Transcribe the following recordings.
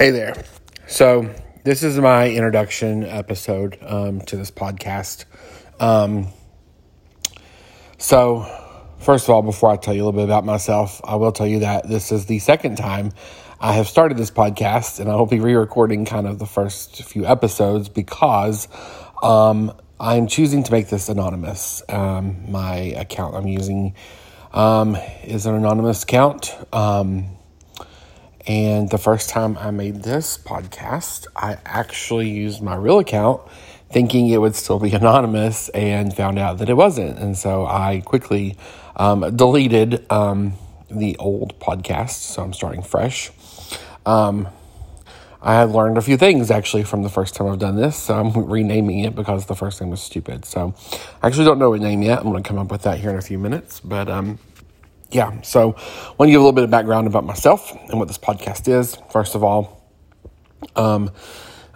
Hey there. So, this is my introduction episode um, to this podcast. Um, so, first of all, before I tell you a little bit about myself, I will tell you that this is the second time I have started this podcast, and I will be re recording kind of the first few episodes because um, I'm choosing to make this anonymous. Um, my account I'm using um, is an anonymous account. Um, and the first time I made this podcast, I actually used my real account thinking it would still be anonymous and found out that it wasn't. And so I quickly um, deleted um, the old podcast. So I'm starting fresh. Um, I had learned a few things actually from the first time I've done this. So I'm renaming it because the first name was stupid. So I actually don't know a name yet. I'm going to come up with that here in a few minutes. But um, yeah, so I want to give a little bit of background about myself and what this podcast is. First of all, um,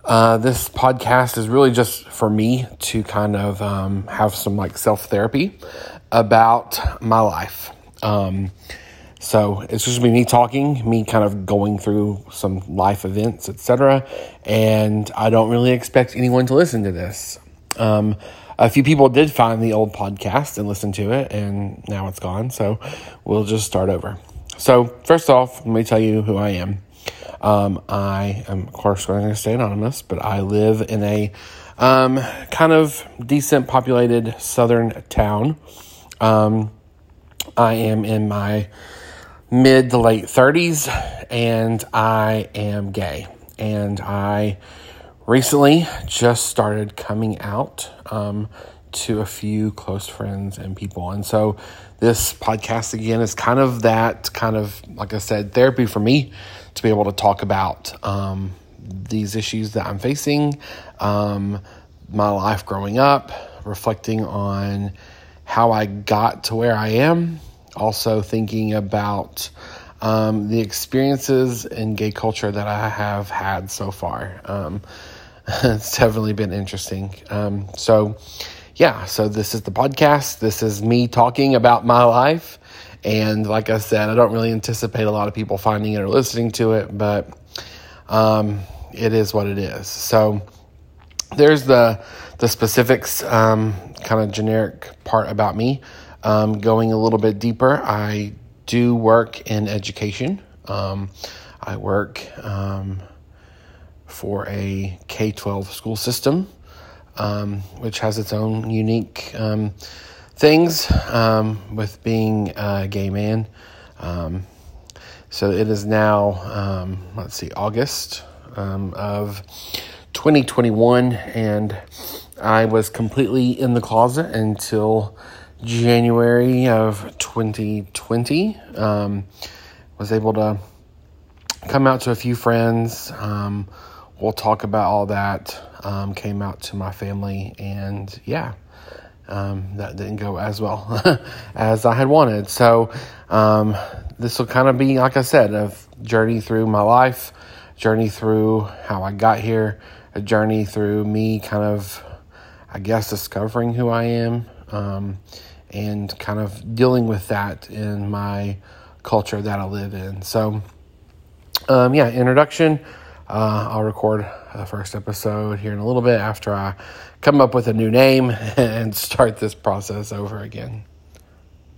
uh, this podcast is really just for me to kind of um, have some like self therapy about my life. Um, so it's just me talking, me kind of going through some life events, etc. And I don't really expect anyone to listen to this. Um, a few people did find the old podcast and listen to it, and now it's gone. So we'll just start over. So, first off, let me tell you who I am. Um, I am, of course, going to stay anonymous, but I live in a um, kind of decent populated southern town. Um, I am in my mid to late 30s, and I am gay. And I recently just started coming out um, to a few close friends and people. And so this podcast again is kind of that kind of, like I said, therapy for me to be able to talk about um, these issues that I'm facing, um, my life growing up, reflecting on how I got to where I am, also thinking about um, the experiences in gay culture that I have had so far. Um, it's definitely been interesting. Um, so, yeah, so this is the podcast. This is me talking about my life. And like I said, I don't really anticipate a lot of people finding it or listening to it, but um, it is what it is. So, there's the the specifics, um, kind of generic part about me. Um, going a little bit deeper, I do work in education. Um, I work um, for a K 12 school system, um, which has its own unique um, things um, with being a gay man. Um, so it is now, um, let's see, August of 2021, and I was completely in the closet until January of 2020. was able to come out to a few friends. Um, we'll talk about all that. Um, came out to my family, and yeah, um, that didn't go as well as I had wanted. So um, this will kind of be, like I said, a journey through my life, journey through how I got here, a journey through me kind of, I guess, discovering who I am, um, and kind of dealing with that in my culture that I live in. So, um, yeah, introduction. Uh, I'll record the first episode here in a little bit after I come up with a new name and start this process over again.